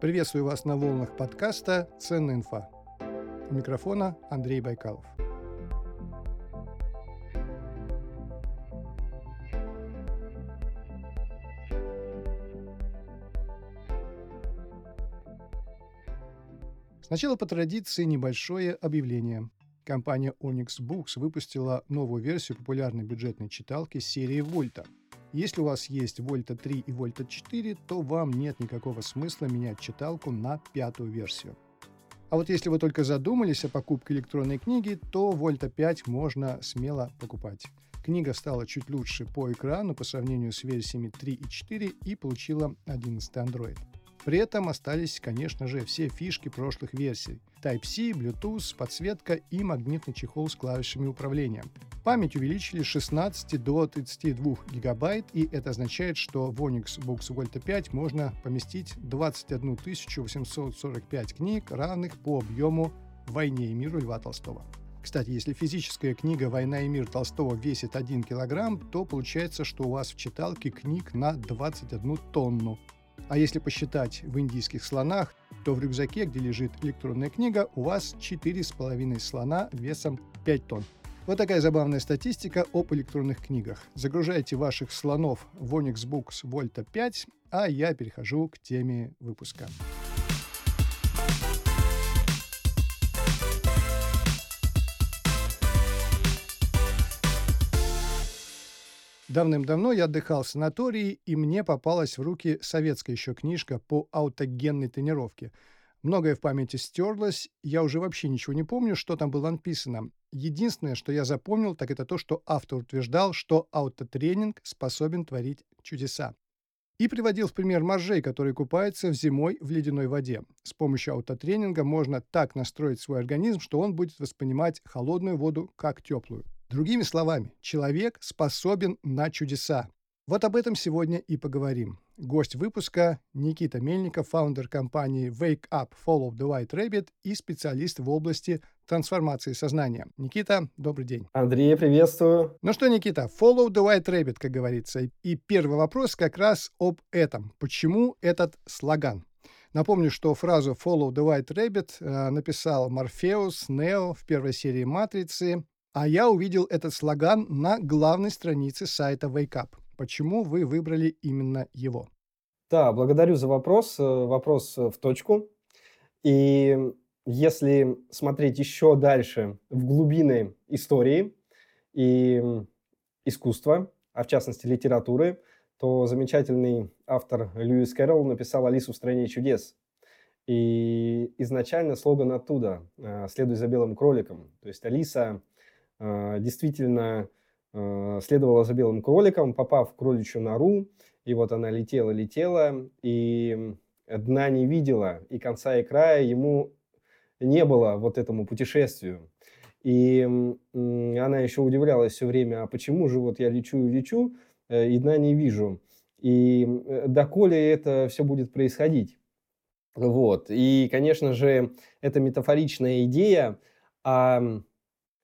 Приветствую вас на волнах подкаста «Ценная инфа». У микрофона Андрей Байкалов. Сначала по традиции небольшое объявление. Компания Onyx Books выпустила новую версию популярной бюджетной читалки серии Вольта – если у вас есть Вольта 3 и Вольта 4, то вам нет никакого смысла менять читалку на пятую версию. А вот если вы только задумались о покупке электронной книги, то Вольта 5 можно смело покупать. Книга стала чуть лучше по экрану по сравнению с версиями 3 и 4 и получила 11 Android. При этом остались, конечно же, все фишки прошлых версий. Type-C, Bluetooth, подсветка и магнитный чехол с клавишами управления. Память увеличили с 16 до 32 гигабайт, и это означает, что в Onyx Books Volta 5 можно поместить 21 845 книг, равных по объему «Войне и миру» Льва Толстого. Кстати, если физическая книга «Война и мир» Толстого весит 1 килограмм, то получается, что у вас в читалке книг на 21 тонну. А если посчитать в индийских слонах, то в рюкзаке, где лежит электронная книга, у вас 4,5 слона весом 5 тонн. Вот такая забавная статистика об электронных книгах. Загружайте ваших слонов в Onyx Books Volta 5, а я перехожу к теме выпуска. Давным-давно я отдыхал в санатории, и мне попалась в руки советская еще книжка по аутогенной тренировке. Многое в памяти стерлось, я уже вообще ничего не помню, что там было написано. Единственное, что я запомнил, так это то, что автор утверждал, что аутотренинг способен творить чудеса. И приводил в пример моржей, которые купаются в зимой в ледяной воде. С помощью аутотренинга можно так настроить свой организм, что он будет воспринимать холодную воду как теплую. Другими словами, человек способен на чудеса. Вот об этом сегодня и поговорим. Гость выпуска Никита Мельников, фаундер компании Wake Up Follow the White Rabbit и специалист в области трансформации сознания. Никита, добрый день. Андрей, приветствую. Ну что, Никита, follow the white rabbit, как говорится. И первый вопрос как раз об этом. Почему этот слоган? Напомню, что фразу «Follow the White Rabbit» э, написал Морфеус Нео в первой серии «Матрицы», а я увидел этот слоган на главной странице сайта Wake Up. Почему вы выбрали именно его? Да, благодарю за вопрос. Э, вопрос в точку. И если смотреть еще дальше в глубины истории и искусства, а в частности литературы, то замечательный автор Льюис Кэрролл написал «Алису в стране чудес». И изначально слоган оттуда э, «Следуй за белым кроликом». То есть Алиса действительно а, следовала за белым кроликом, попав в кроличью нору, и вот она летела, летела, и дна не видела, и конца и края ему не было вот этому путешествию. И она еще удивлялась все время, а почему же вот я лечу и лечу, э, и дна не вижу. И э, доколе это все будет происходить. Вот. И, конечно же, эта метафоричная идея о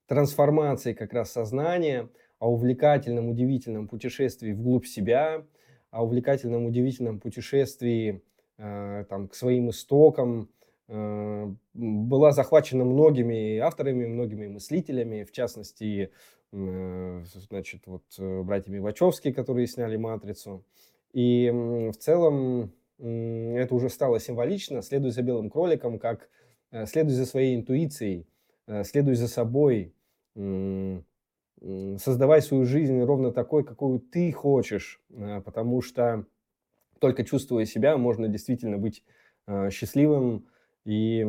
трансформации как раз сознания, о увлекательном, удивительном путешествии вглубь себя, о увлекательном, удивительном путешествии э, там, к своим истокам, э, была захвачена многими авторами, многими мыслителями, в частности, э, значит, вот, э, братьями Вачовски, которые сняли «Матрицу». И э, в целом э, это уже стало символично, следуй за белым кроликом, как э, следуй за своей интуицией, Э, следуй за собой, создавай свою жизнь ровно такой, какую ты хочешь, э, потому что только чувствуя себя, можно действительно быть э, счастливым и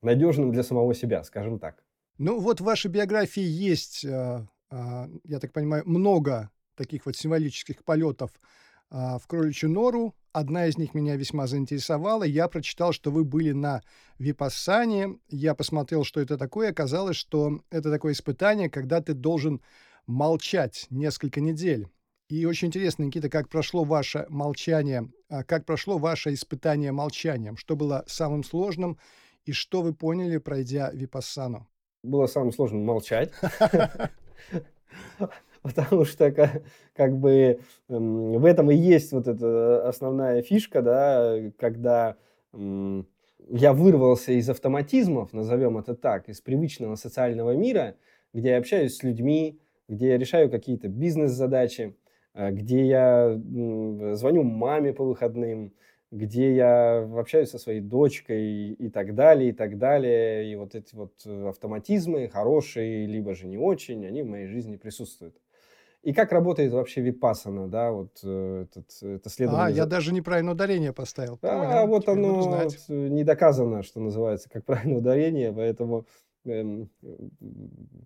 надежным для самого себя, скажем так. Ну вот в вашей биографии есть, я так понимаю, много таких вот символических полетов в кроличью нору, Одна из них меня весьма заинтересовала. Я прочитал, что вы были на Випассане. Я посмотрел, что это такое. Оказалось, что это такое испытание, когда ты должен молчать несколько недель. И очень интересно, Никита, как прошло ваше молчание, а как прошло ваше испытание молчанием? Что было самым сложным и что вы поняли, пройдя Випассану? Было самым сложным молчать. потому что как, как бы в этом и есть вот эта основная фишка, да, когда я вырвался из автоматизмов, назовем это так, из привычного социального мира, где я общаюсь с людьми, где я решаю какие-то бизнес-задачи, э, где я звоню маме по выходным, где я общаюсь со своей дочкой и так далее, и так далее. И вот эти вот э, автоматизмы, хорошие, либо же не очень, они в моей жизни присутствуют. И как работает вообще випасана, да, вот э, этот, это следование... А, я даже неправильно ударение поставил. А, Понял, вот оно вот, не доказано, что называется, как правильное ударение, поэтому эм,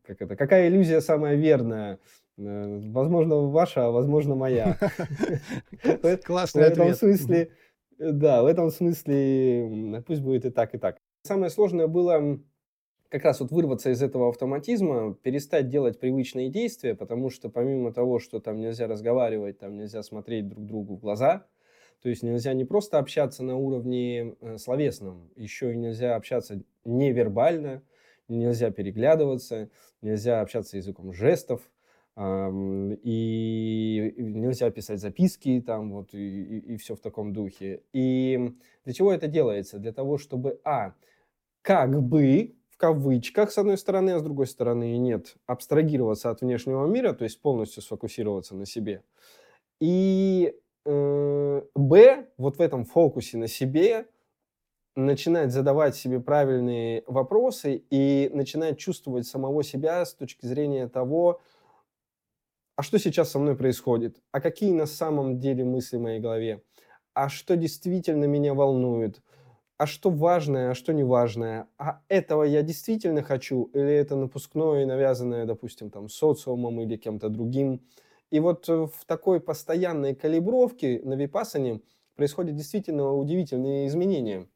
как это, какая иллюзия самая верная? Э, возможно, ваша, а возможно, моя. Классный ответ. В этом смысле, да, в этом смысле пусть будет и так, и так. Самое сложное было как раз вот вырваться из этого автоматизма, перестать делать привычные действия, потому что помимо того, что там нельзя разговаривать, там нельзя смотреть друг другу в глаза, то есть нельзя не просто общаться на уровне э, словесном, еще и нельзя общаться невербально, нельзя переглядываться, нельзя общаться языком жестов, и нельзя писать записки там вот и, и, и все в таком духе. И для чего это делается? Для того, чтобы, а, как бы кавычках, с одной стороны, а с другой стороны нет, абстрагироваться от внешнего мира, то есть полностью сфокусироваться на себе. И э, Б, вот в этом фокусе на себе, начинать задавать себе правильные вопросы и начинать чувствовать самого себя с точки зрения того, а что сейчас со мной происходит, а какие на самом деле мысли в моей голове, а что действительно меня волнует, а что важное, а что не важное, а этого я действительно хочу, или это напускное, навязанное, допустим, там, социумом или кем-то другим. И вот э, в такой постоянной калибровке на випасане происходят действительно удивительные изменения.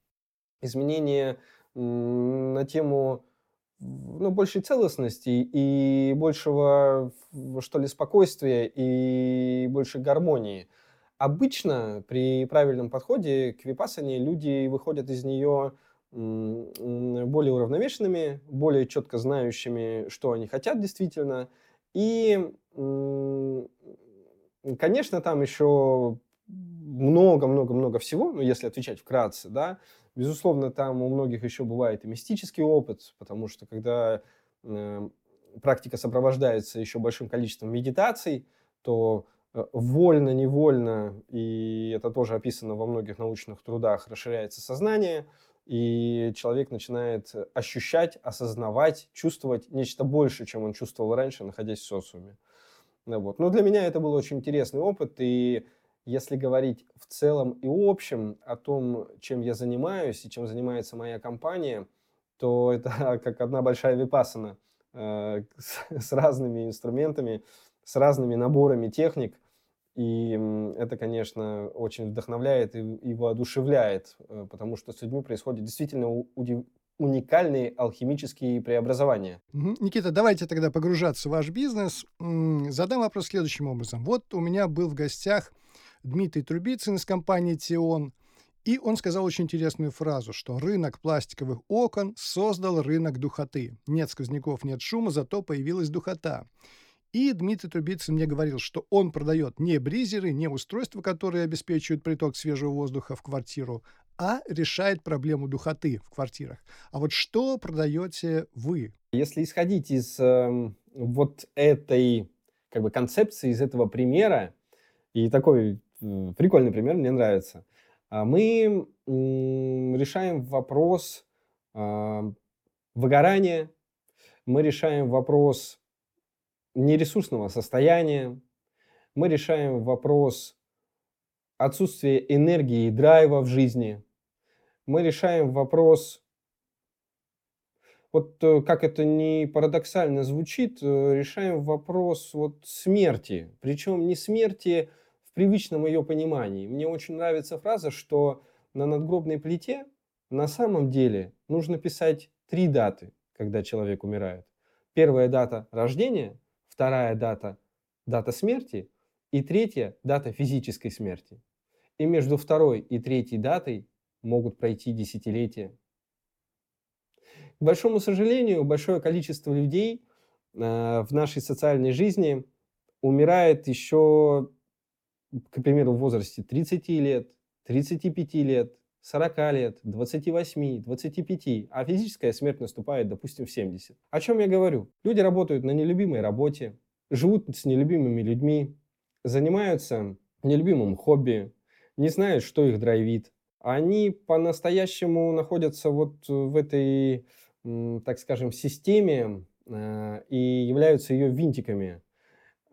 Изменения на тему ну, большей целостности и большего, что ли, спокойствия и больше гармонии. Обычно при правильном подходе к випасане люди выходят из нее более уравновешенными, более четко знающими, что они хотят действительно. И, конечно, там еще много-много-много всего, ну, если отвечать вкратце, да, безусловно, там у многих еще бывает и мистический опыт, потому что когда э, практика сопровождается еще большим количеством медитаций, то вольно-невольно, и это тоже описано во многих научных трудах, расширяется сознание, и человек начинает ощущать, осознавать, чувствовать нечто больше, чем он чувствовал раньше, находясь в социуме. Ну вот. Но для меня это был очень интересный опыт, и если говорить в целом и общем о том, чем я занимаюсь и чем занимается моя компания, то это как одна большая випасана э, с, с разными инструментами, с разными наборами техник – и это, конечно, очень вдохновляет и, и воодушевляет, э, потому что с людьми происходят действительно удив... уникальные алхимические преобразования. Никита, давайте тогда погружаться в ваш бизнес. Задам вопрос следующим образом. Вот у меня был в гостях Дмитрий Трубицын из компании «Тион», и он сказал очень интересную фразу, что рынок пластиковых окон создал рынок духоты. Нет сквозняков, нет шума, зато появилась духота. И Дмитрий Трубицын мне говорил, что он продает не бризеры, не устройства, которые обеспечивают приток свежего воздуха в квартиру, а решает проблему духоты в квартирах. А вот что продаете вы? Если исходить из э, вот этой как бы концепции, из этого примера, и такой э, прикольный пример мне нравится, а мы э, решаем вопрос э, выгорания, мы решаем вопрос нересурсного состояния, мы решаем вопрос отсутствия энергии и драйва в жизни, мы решаем вопрос, вот э, как это не парадоксально звучит, э, решаем вопрос вот смерти, причем не смерти в привычном ее понимании. Мне очень нравится фраза, что на надгробной плите на самом деле нужно писать три даты, когда человек умирает. Первая дата рождения – вторая дата – дата смерти, и третья – дата физической смерти. И между второй и третьей датой могут пройти десятилетия. К большому сожалению, большое количество людей э, в нашей социальной жизни умирает еще, к примеру, в возрасте 30 лет, 35 лет, 40 лет, 28, 25, а физическая смерть наступает, допустим, в 70. О чем я говорю? Люди работают на нелюбимой работе, живут с нелюбимыми людьми, занимаются нелюбимым хобби, не знают, что их драйвит. Они по-настоящему находятся вот в этой, так скажем, системе э, и являются ее винтиками.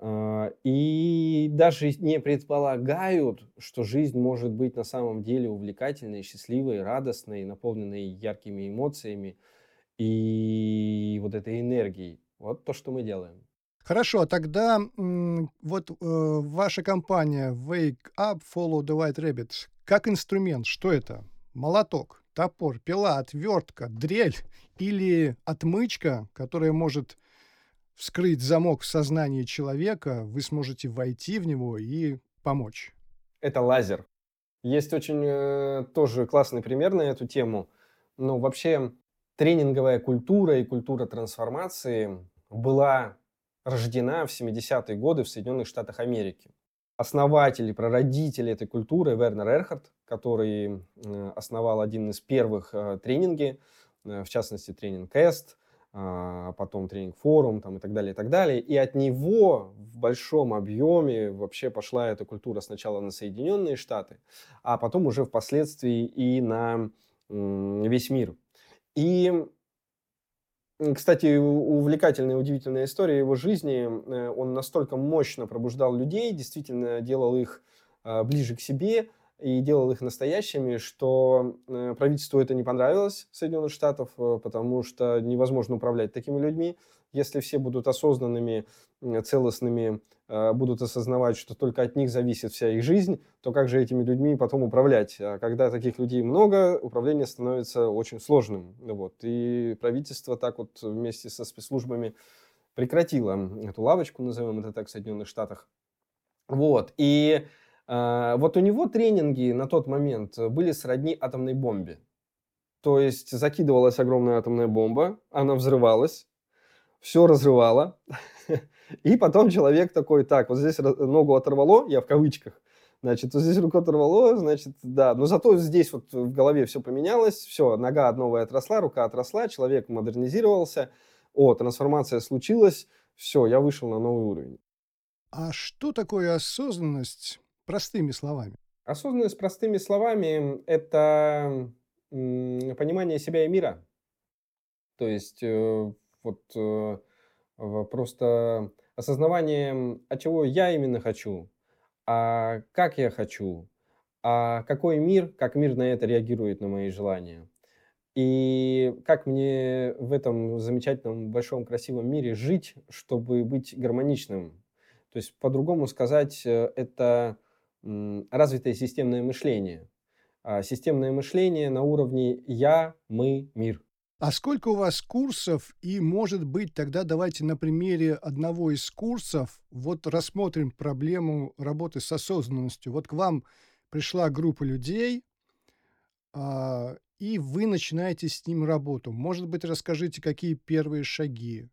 Э, и даже не предполагают, что жизнь может быть на самом деле увлекательной, счастливой, радостной, наполненной яркими эмоциями и вот этой энергией. Вот то, что мы делаем. Хорошо, а тогда вот э, ваша компания Wake Up Follow the White Rabbit как инструмент, что это? Молоток, топор, пила, отвертка, дрель или отмычка, которая может вскрыть замок в сознании человека, вы сможете войти в него и помочь. Это лазер. Есть очень э, тоже классный пример на эту тему. Ну, вообще, тренинговая культура и культура трансформации была рождена в 70-е годы в Соединенных Штатах Америки. Основатель и прародитель этой культуры Вернер Эрхард, который э, основал один из первых э, тренинги, э, в частности тренинг Эст, потом тренинг форум там, и так далее, и так далее. И от него в большом объеме вообще пошла эта культура сначала на Соединенные Штаты, а потом уже впоследствии и на весь мир. И кстати, увлекательная, удивительная история его жизни. Э, он настолько мощно пробуждал людей, действительно делал их а, ближе к себе и делал их настоящими, что э, правительству это не понравилось, Соединенных Штатов, э, потому что невозможно управлять такими людьми. Если все будут осознанными, целостными, а, будут осознавать, что только от них зависит вся их жизнь, то как же этими людьми потом управлять? А когда таких людей много, управление становится очень сложным. Вот. И правительство так вот вместе со спецслужбами прекратило эту лавочку, назовем это так, в Соединенных Штатах. Вот. И э, вот у него тренинги на тот момент были сродни атомной бомбе. То есть закидывалась огромная атомная бомба, она взрывалась, все разрывало, и потом человек такой, так, вот здесь ногу оторвало, я в кавычках, значит, вот здесь руку оторвало, значит, да, но зато здесь вот в голове все поменялось, все, нога новая отросла, рука отросла, человек модернизировался, о, трансформация случилась, все, я вышел на новый уровень. А что такое осознанность простыми словами? Осознанность простыми словами – это понимание себя и мира. То есть э, вот э, Просто осознавание, а чего я именно хочу, а как я хочу, а какой мир, как мир на это реагирует, на мои желания. И как мне в этом замечательном, большом, красивом мире жить, чтобы быть гармоничным. То есть, по-другому сказать, э, это развитое системное мышление. А системное мышление на уровне «я», «мы», «мир». А сколько у вас курсов? И, может быть, тогда давайте на примере одного из курсов вот рассмотрим проблему работы с осознанностью. Вот к вам пришла группа людей, а, и вы начинаете с ним работу. Может быть, расскажите, какие первые шаги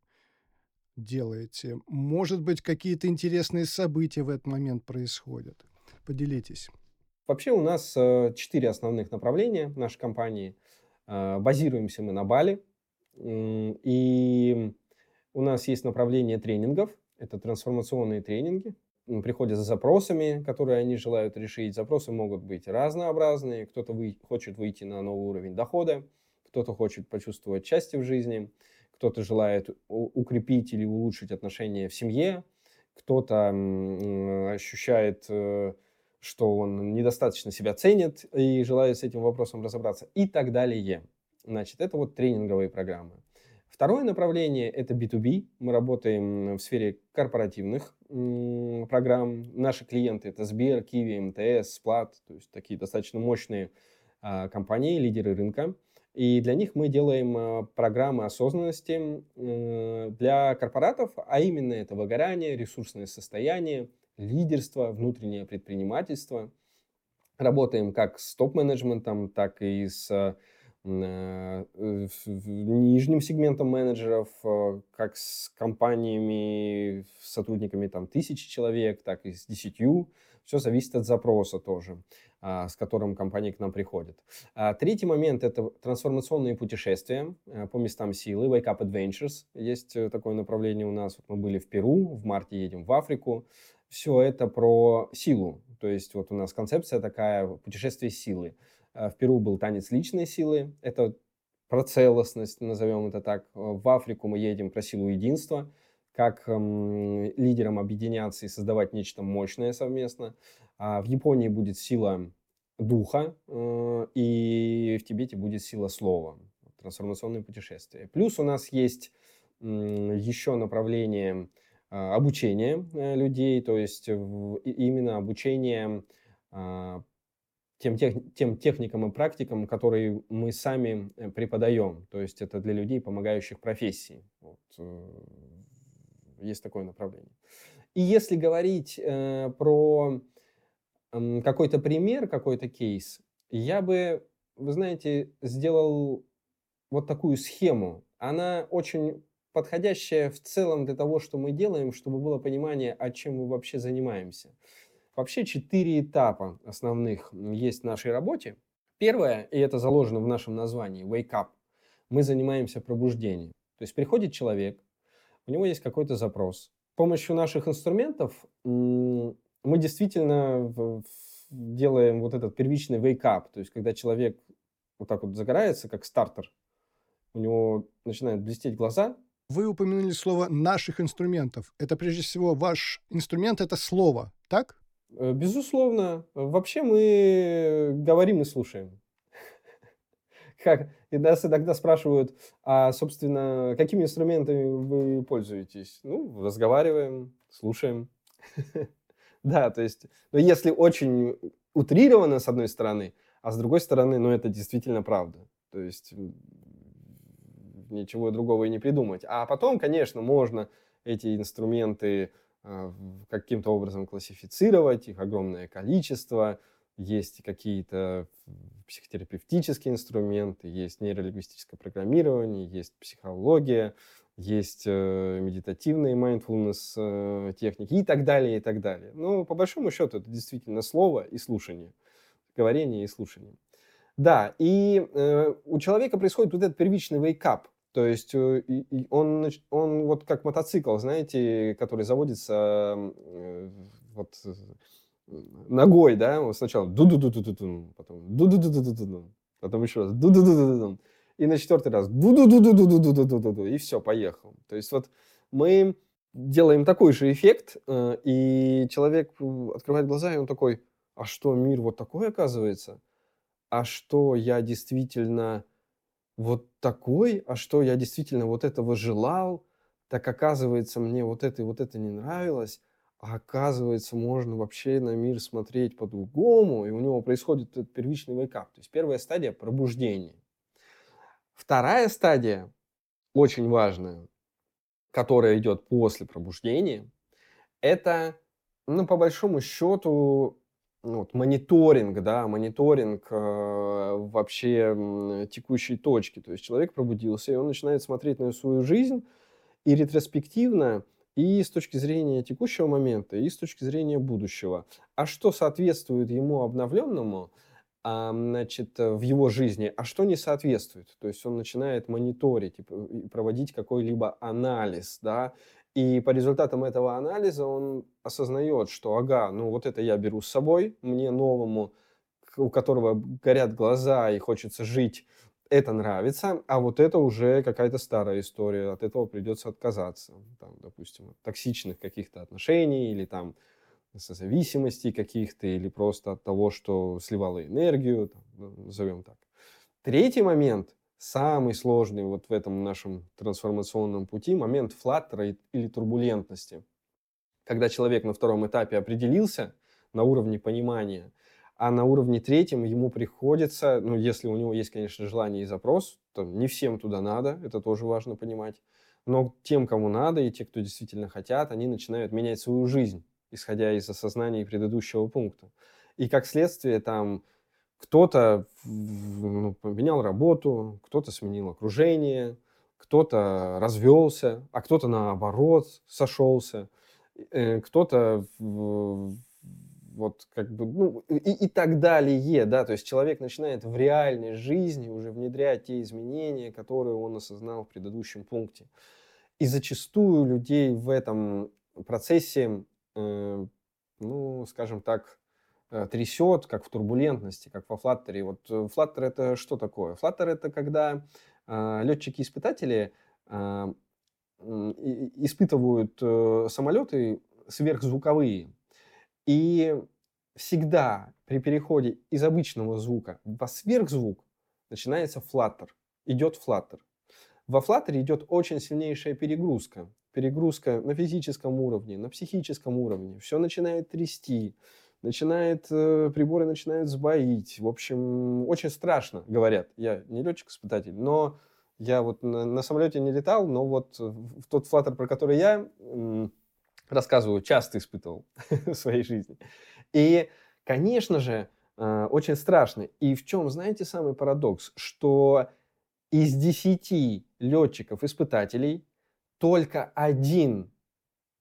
делаете. Может быть, какие-то интересные события в этот момент происходят. Поделитесь. Вообще у нас э, четыре основных направления нашей компании – а, базируемся мы на Бали, и у нас есть направление тренингов, это трансформационные тренинги. Приходят с запросами, которые они желают решить. Запросы могут быть разнообразные. Кто-то вы, хочет выйти на новый уровень дохода, кто-то хочет почувствовать счастье в жизни, кто-то желает укрепить или улучшить отношения в семье, кто-то ощущает э, что он недостаточно себя ценит и желает с этим вопросом разобраться и так далее. Значит, это вот тренинговые программы. Второе направление – это B2B. Мы работаем в сфере корпоративных программ. Наши клиенты – это Сбер, Киви, МТС, Сплат, то есть такие достаточно мощные а, компании, лидеры рынка. И для них мы делаем а, программы осознанности для корпоратов, а именно это выгорание, ресурсное состояние – лидерство, внутреннее предпринимательство. Работаем как с топ-менеджментом, так и с э, нижним сегментом менеджеров, э, как с компаниями, сотрудниками там тысячи человек, так и с десятью. Все зависит от запроса тоже, а, с которым компания к нам приходит. А, третий момент – это трансформационные путешествия по местам силы, Wake Up Adventures. Есть такое направление у нас. Мы были в Перу, в марте едем в Африку. Все это про силу. То есть вот у нас концепция такая – путешествие силы. А, в Перу был танец личной силы, это про целостность, назовем это так. В Африку мы едем про силу единства, как эм, лидерам объединяться и создавать нечто мощное совместно. А в Японии будет сила духа, э, и в Тибете будет сила слова, трансформационные путешествия. Плюс у нас есть э, еще направление э, обучения э, людей, то есть именно обучение э, тем, тех, тем техникам и практикам, которые мы сами э, преподаем. То есть это для людей, помогающих профессии. Вот, э, есть такое направление. И если говорить про какой-то пример, какой-то кейс, я бы, вы знаете, сделал вот такую схему. Она очень подходящая в целом для того, что мы делаем, чтобы было понимание, о чем мы вообще занимаемся. Вообще четыре этапа основных есть в нашей работе. Первое, и это заложено в нашем названии, wake up. Мы занимаемся пробуждением. То есть приходит человек, у него есть какой-то запрос. С помощью наших инструментов мы действительно делаем вот этот первичный wake up. То есть когда человек вот так вот загорается, как стартер, у него начинают блестеть глаза. Вы упомянули слово «наших инструментов». Это прежде всего ваш инструмент – это слово, так? Э, безусловно. Вообще мы говорим и слушаем. Как? И нас иногда спрашивают, а, собственно, какими инструментами вы пользуетесь? Ну, разговариваем, слушаем. Да, то есть, но ну, если очень утрированно, с одной стороны, а с другой стороны, ну, это действительно правда. То есть ничего другого и не придумать. А потом, конечно, можно эти инструменты а, каким-то образом классифицировать, их огромное количество, есть какие-то психотерапевтические инструменты, есть нейролингвистическое программирование, есть психология, есть э, медитативные mindfulness э, техники и так далее, и так далее. Но по большому счету это действительно слово и слушание, говорение и слушание. Да, и э, у человека происходит вот этот первичный wake-up, то есть э, он, он вот как мотоцикл, знаете, который заводится э, вот э, ногой, да, сначала ду ду ду ду ду ду потом ду ду ду ду ду ду потом еще раз ду ду ду ду ду и на четвертый раз ду ду ду ду ду ду ду ду ду ду ду и все, поехал. То есть вот мы делаем такой же эффект, и человек открывает глаза, и он такой, а что, мир вот такой оказывается? А что, я действительно вот такой, а что я действительно вот этого желал, так оказывается, мне вот это и вот это не нравилось, а оказывается, можно вообще на мир смотреть по-другому, и у него происходит этот первичный вейкап. То есть первая стадия – пробуждение. Вторая стадия, очень важная, которая идет после пробуждения, это, ну, по большому счету, вот, мониторинг, да, мониторинг э, вообще текущей точки. То есть человек пробудился, и он начинает смотреть на свою жизнь и ретроспективно, и с точки зрения текущего момента, и с точки зрения будущего. А что соответствует ему обновленному, а, значит, в его жизни, а что не соответствует? То есть он начинает мониторить и проводить какой-либо анализ, да, и по результатам этого анализа он осознает, что ага, ну вот это я беру с собой, мне новому, у которого горят глаза и хочется жить, это нравится, а вот это уже какая-то старая история, от этого придется отказаться. Там, допустим, от токсичных каких-то отношений или там зависимостей каких-то, или просто от того, что сливало энергию, там, ну, назовем так. Третий момент самый сложный вот в этом нашем трансформационном пути момент флаттера или турбулентности. Когда человек на втором этапе определился на уровне понимания, а на уровне третьем ему приходится, ну, если у него есть, конечно, желание и запрос, то не всем туда надо, это тоже важно понимать, но тем, кому надо, и те, кто действительно хотят, они начинают менять свою жизнь, исходя из осознания предыдущего пункта. И как следствие там кто-то ну, поменял работу, кто-то сменил окружение, кто-то развелся, а кто-то наоборот сошелся, э, кто-то вот как бы, ну, и, и так далее, да, то есть человек начинает в реальной жизни уже внедрять те изменения, которые он осознал в предыдущем пункте. И зачастую людей в этом процессе, э, ну, скажем так, трясет, как в турбулентности, как во Flutter. Вот э, Flutter это что такое? Flutter это когда э, летчики-испытатели э, испытывают э, самолеты сверхзвуковые, и всегда при переходе из обычного звука во сверхзвук начинается флаттер, идет флаттер. Во флаттере идет очень сильнейшая перегрузка. Перегрузка на физическом уровне, на психическом уровне. Все начинает трясти, начинает, э, приборы начинают сбоить. В общем, очень страшно, говорят. Я не летчик-испытатель, но я вот на, на самолете не летал, но вот в тот флаттер, про который я рассказываю, часто испытывал в своей жизни. И, конечно же, э, очень страшно. И в чем, знаете, самый парадокс? Что из 10 летчиков-испытателей только один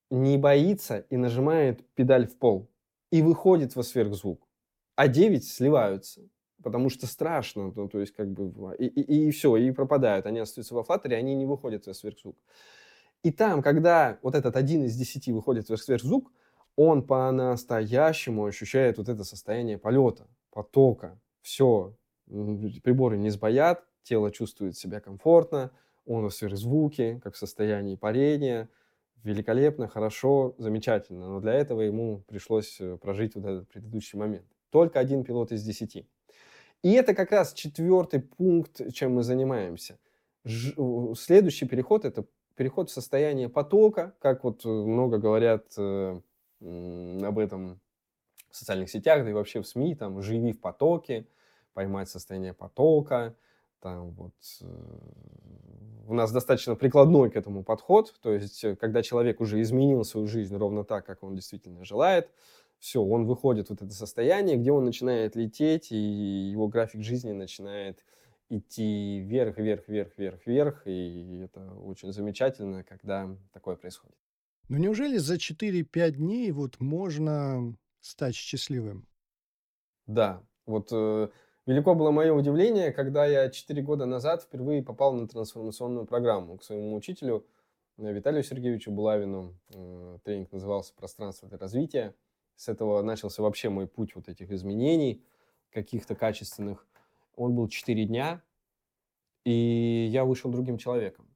не боится и нажимает педаль в пол и выходит во сверхзвук, а 9 сливаются, потому что страшно, ну, то есть как бы и, и, и все, и пропадают, они остаются во флаттере, они не выходят во сверхзвук. И там, когда вот этот один из десяти выходит в сверхзвук, он по-настоящему ощущает вот это состояние полета, потока. Все, приборы не сбоят, тело чувствует себя комфортно, он в сверхзвуке, как в состоянии парения. Великолепно, хорошо, замечательно. Но для этого ему пришлось э, прожить вот этот предыдущий момент. Только один пилот из десяти. И это как раз четвертый пункт, чем мы занимаемся. Ж- следующий переход – это переход в состояние потока, как вот много говорят э, об этом в социальных сетях, да и вообще в СМИ, там, живи в потоке, поймать состояние потока, там вот э, у нас достаточно прикладной к этому подход, то есть э, когда человек уже изменил свою жизнь ровно так, как он действительно желает, все, он выходит в вот это состояние, где он начинает лететь, и его график жизни начинает идти вверх, вверх, вверх, вверх, вверх, и это очень замечательно, когда такое происходит. Но неужели за 4-5 дней вот можно стать счастливым? Да, вот э, велико было мое удивление, когда я 4 года назад впервые попал на трансформационную программу к своему учителю э, Виталию Сергеевичу Булавину. Э, тренинг назывался «Пространство для развития». С этого начался вообще мой путь вот этих изменений каких-то качественных. Он был 4 дня, и я вышел другим человеком.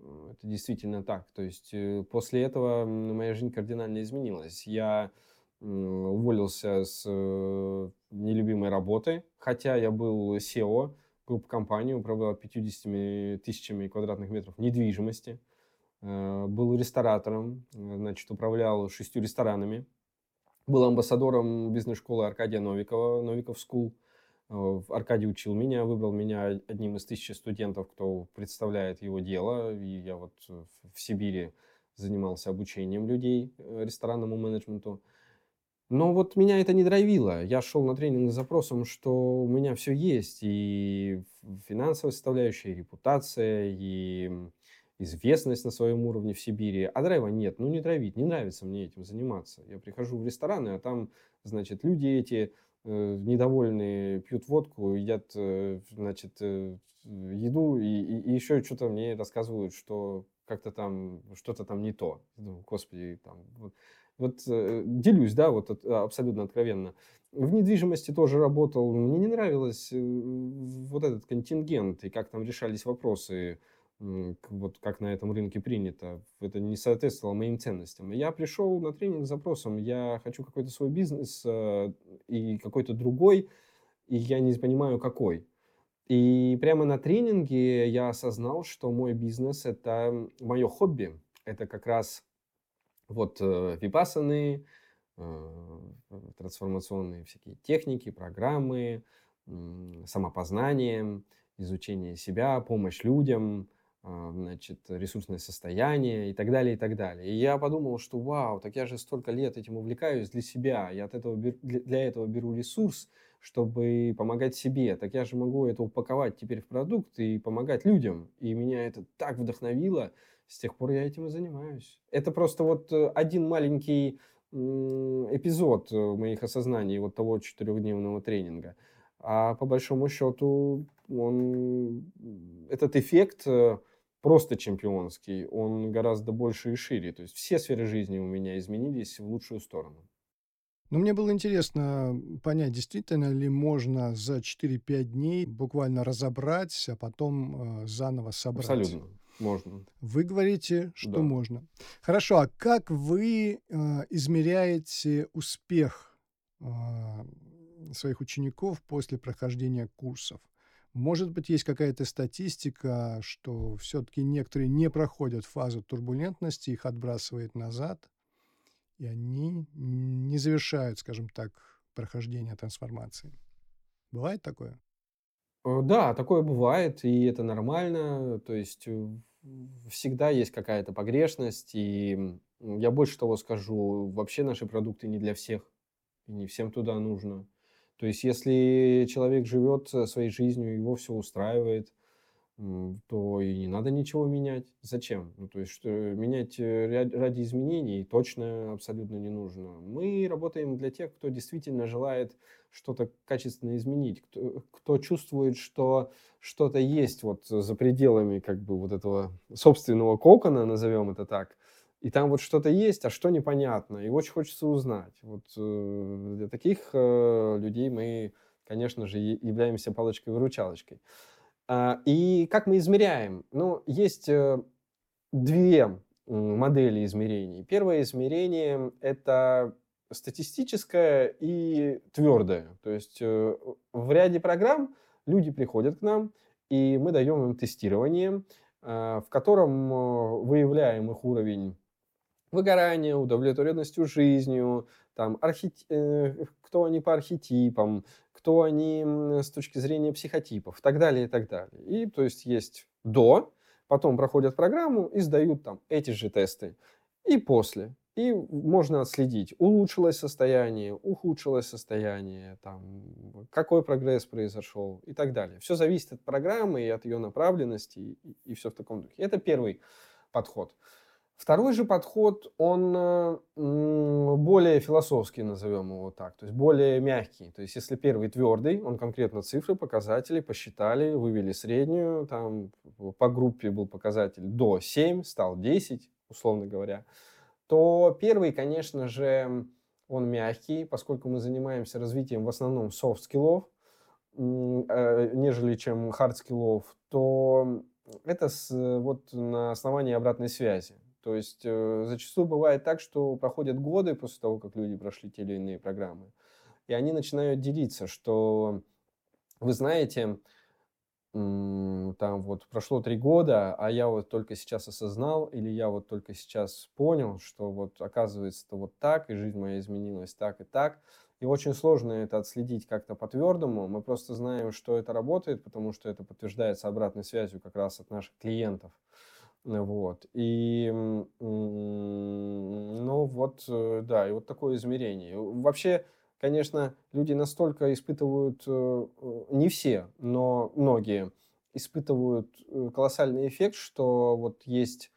Это действительно так. То есть э, после этого моя жизнь кардинально изменилась. Я уволился с э, нелюбимой работы, хотя я был SEO группы компании, управлял 50 тысячами квадратных метров недвижимости, э, был ресторатором, значит, управлял шестью ресторанами, был амбассадором бизнес-школы Аркадия Новикова, Новиков School. Э, Аркадий учил меня, выбрал меня одним из тысячи студентов, кто представляет его дело. И я вот в Сибири занимался обучением людей э, ресторанному менеджменту. Но вот меня это не драйвило. Я шел на тренинг с запросом, что у меня все есть. И финансовая составляющая, и репутация, и известность на своем уровне в Сибири, а драйва нет. Ну, не драйвить, не нравится мне этим заниматься. Я прихожу в рестораны, а там, значит, люди эти э, недовольные пьют водку, едят, э, значит, э, еду и, и, еще что-то мне рассказывают, что как-то там, что-то там не то. Ну, господи, там, вот, вот э, делюсь, да, вот от, абсолютно откровенно. В недвижимости тоже работал, мне не нравилось э, вот этот контингент и как там решались вопросы вот как на этом рынке принято, это не соответствовало моим ценностям. Я пришел на тренинг с запросом, я хочу какой-то свой бизнес э, и какой-то другой, и я не понимаю, какой. И прямо на тренинге я осознал, что мой бизнес – это мое хобби. Это как раз вот э, випасаны, э, трансформационные всякие техники, программы, самопознание, изучение себя, помощь людям – а, значит, ресурсное состояние и так далее, и так далее. И я подумал, что вау, так я же столько лет этим увлекаюсь для себя, я от этого, для этого беру ресурс, чтобы помогать себе. Так я же могу это упаковать теперь в продукт и помогать людям. И меня это так вдохновило. С тех пор я этим и занимаюсь. Это просто вот э, один маленький эпизод э, моих осознаний вот того четырехдневного тренинга. А по большому счету он, этот эффект э, просто чемпионский, он гораздо больше и шире. То есть все сферы жизни у меня изменились в лучшую сторону. Но мне было интересно понять, действительно ли можно за 4-5 дней буквально разобрать, а потом э, заново собрать. Абсолютно. Можно. Вы говорите, что да. можно. Хорошо, а как вы э, измеряете успех э, своих учеников после прохождения курсов? Может быть, есть какая-то статистика, что все-таки некоторые не проходят фазу турбулентности, их отбрасывает назад, и они не завершают, скажем так, прохождение трансформации. Бывает такое? Э, да, такое бывает, и это нормально. То есть э, всегда есть какая-то погрешность, и я больше того скажу, вообще наши продукты не для всех, и не всем туда нужно. То есть если человек живет э, своей жизнью, его все устраивает – то и не надо ничего менять. Зачем? Ну, то есть что, менять э, ради изменений точно абсолютно не нужно. Мы работаем для тех, кто действительно желает что-то качественно изменить, кто, кто чувствует, что что-то есть вот за пределами как бы вот этого собственного кокона, назовем это так, и там вот что-то есть, а что непонятно, и очень хочется узнать. Вот э, для таких э, людей мы, конечно же, являемся палочкой-выручалочкой. А, и как мы измеряем? Ну, есть э, две модели измерений. Первое измерение – это статистическое и твердое. То есть э, в ряде программ люди приходят к нам, и мы даем им тестирование, а, в котором э, выявляем их уровень выгорания, удовлетворенностью жизнью, там, архет... кто они по архетипам, кто они с точки зрения психотипов и так далее, и так далее. И то есть есть до, потом проходят программу и сдают там эти же тесты, и после. И можно отследить, улучшилось состояние, ухудшилось состояние, там, какой прогресс произошел и так далее. Все зависит от программы и от ее направленности и, и все в таком духе. Это первый подход. Второй же подход, он более философский, назовем его так, то есть более мягкий. То есть если первый твердый, он конкретно цифры, показатели посчитали, вывели среднюю, там по группе был показатель до 7, стал 10, условно говоря, то первый, конечно же, он мягкий, поскольку мы занимаемся развитием в основном soft skill ов, э, нежели чем hard skill ов, то это с, вот на основании обратной связи. То есть э, зачастую бывает так, что проходят годы после того, как люди прошли те или иные программы, и они начинают делиться, что вы знаете, там вот прошло три года, а я вот только сейчас осознал, или я вот только сейчас понял, что вот оказывается это вот так, и жизнь моя изменилась так и так. И очень сложно это отследить как-то по-твердому. Мы просто знаем, что это работает, потому что это подтверждается обратной связью как раз от наших клиентов. Вот. И, ну вот, э, да, и вот такое измерение. Вообще, конечно, люди настолько испытывают, э, э, не все, но многие испытывают колоссальный эффект, что вот есть,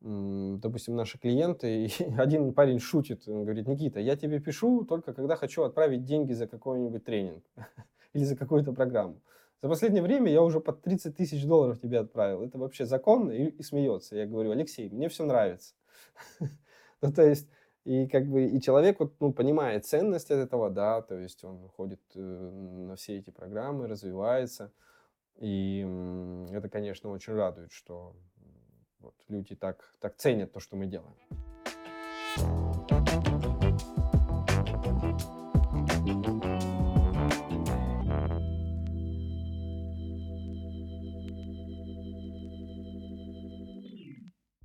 допустим, наши клиенты, и один парень шутит, он говорит, Никита, я тебе пишу только когда хочу отправить деньги за какой-нибудь тренинг или за какую-то программу. За последнее время я уже под 30 тысяч долларов тебе отправил. Это вообще законно? И, и смеется. Я говорю, Алексей, мне все нравится. ну, то есть, и как бы и человек вот, ну, понимает ценность от этого, да, то есть он ходит э, на все эти программы, развивается. И это, конечно, очень радует, что вот, люди так, так ценят то, что мы делаем.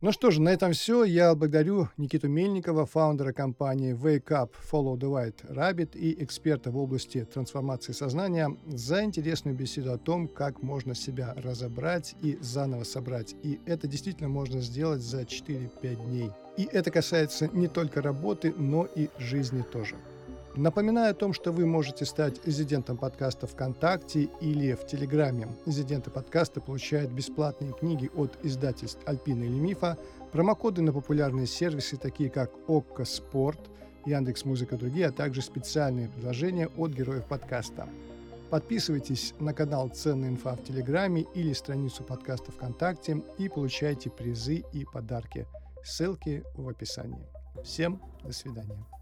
Ну что же, на этом все. Я благодарю Никиту Мельникова, фаундера компании Wake Up Follow the White Rabbit и эксперта в области трансформации сознания за интересную беседу о том, как можно себя разобрать и заново собрать. И это действительно можно сделать за 4-5 дней. И это касается не только работы, но и жизни тоже. Напоминаю о том, что вы можете стать резидентом подкаста ВКонтакте или в Телеграме. Резиденты подкаста получают бесплатные книги от издательств Альпина или Мифа, промокоды на популярные сервисы, такие как ОККО Спорт, Яндекс Музыка и другие, а также специальные предложения от героев подкаста. Подписывайтесь на канал «Ценная инфа» в Телеграме или страницу подкаста ВКонтакте и получайте призы и подарки. Ссылки в описании. Всем до свидания.